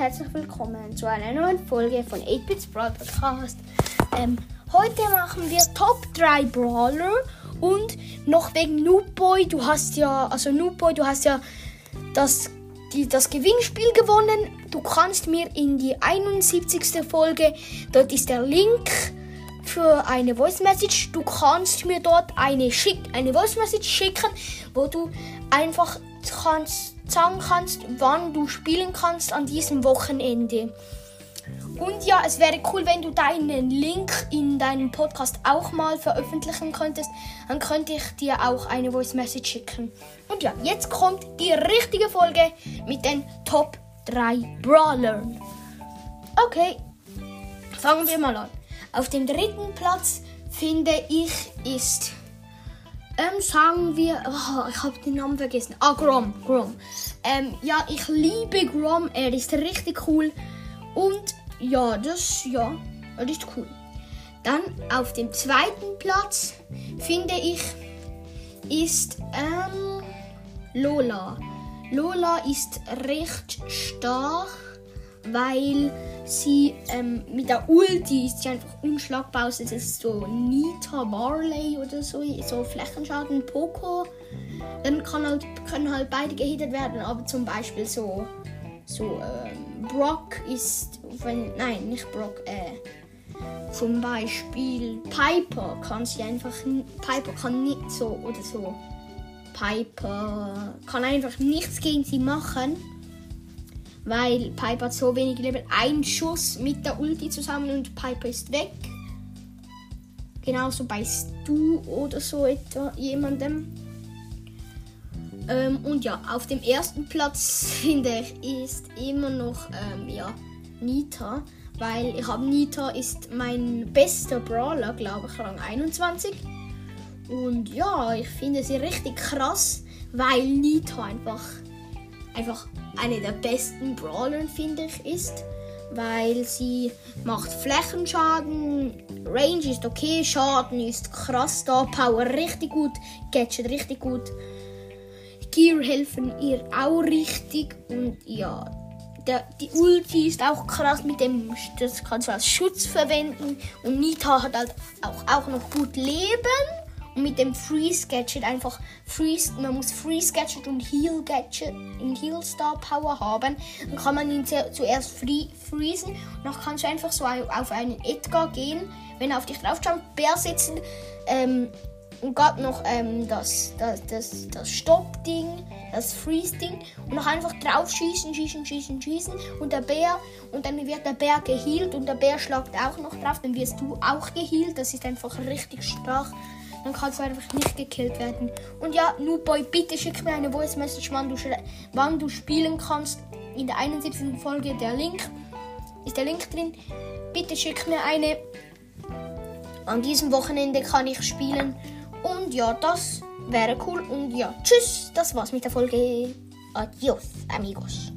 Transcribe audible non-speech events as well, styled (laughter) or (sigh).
herzlich willkommen zu einer neuen Folge von 8-Bits Brawl Podcast. Ähm, heute machen wir Top 3 Brawler und noch wegen Noobboy, du hast ja, also Noobboy, du hast ja das, die, das Gewinnspiel gewonnen. Du kannst mir in die 71. Folge, dort ist der Link für eine Voice Message. Du kannst mir dort eine, schick, eine Voice Message schicken, wo du einfach kannst, sagen kannst, wann du spielen kannst an diesem Wochenende. Und ja, es wäre cool, wenn du deinen Link in deinem Podcast auch mal veröffentlichen könntest. Dann könnte ich dir auch eine Voice Message schicken. Und ja, jetzt kommt die richtige Folge mit den Top 3 Brawlern. Okay, fangen wir mal an. Auf dem dritten Platz finde ich ist, ähm, sagen wir, oh, ich habe den Namen vergessen. Ah, Grom, Grom. Ähm, ja, ich liebe Grom. Er ist richtig cool. Und ja, das, ja, das ist cool. Dann auf dem zweiten Platz finde ich ist ähm, Lola. Lola ist recht stark, weil sie ähm, mit der Ulti ist sie einfach unschlagbar. Also das ist so Nita Marley oder so, so Flächenschaden, Poco. Dann kann halt, können halt beide gehittet werden, aber zum Beispiel so, so ähm, Brock ist, wenn, nein, nicht Brock, äh, zum Beispiel Piper kann sie einfach, Piper kann nicht so oder so. Piper kann einfach nichts gegen sie machen weil Piper hat so wenig Leben. Ein Schuss mit der Ulti zusammen und Piper ist weg. Genauso bei Stu oder so etwa jemandem. Ähm, und ja, auf dem ersten Platz (laughs) finde ich ist immer noch ähm, ja, Nita, weil ich habe Nita ist mein bester Brawler, glaube ich, Rang 21. Und ja, ich finde sie richtig krass, weil Nita einfach einfach eine der besten Brawler, finde ich, ist. Weil sie macht Flächenschaden, Range ist okay, Schaden ist krass da, Power richtig gut, Gadget richtig gut. Gear helfen ihr auch richtig und ja, der, die Ulti ist auch krass mit dem, das kannst du als Schutz verwenden und Nita hat halt auch, auch noch gut Leben und mit dem Freeze Gadget einfach Freeze, man muss Freeze Gadget und Heal Gadget in Heal Star Power haben. Dann kann man ihn zuerst free, freezen und dann kannst du einfach so auf einen Edgar gehen, wenn er auf dich drauf schaut, Bär sitzen ähm, und gab noch ähm, das, das, das, das Stopp-Ding, das Freeze-Ding und noch einfach drauf schießen, schießen, schießen, schießen und der Bär und dann wird der Bär geheilt und der Bär schlagt auch noch drauf, dann wirst du auch geheilt. Das ist einfach richtig stark dann kannst du einfach nicht gekillt werden. Und ja, Noobboy, bitte schick mir eine Voice Message, wann du, wann du spielen kannst. In der 71. Folge der Link ist der Link drin. Bitte schick mir eine. An diesem Wochenende kann ich spielen. Und ja, das wäre cool. Und ja, tschüss. Das war's mit der Folge. Adios, amigos.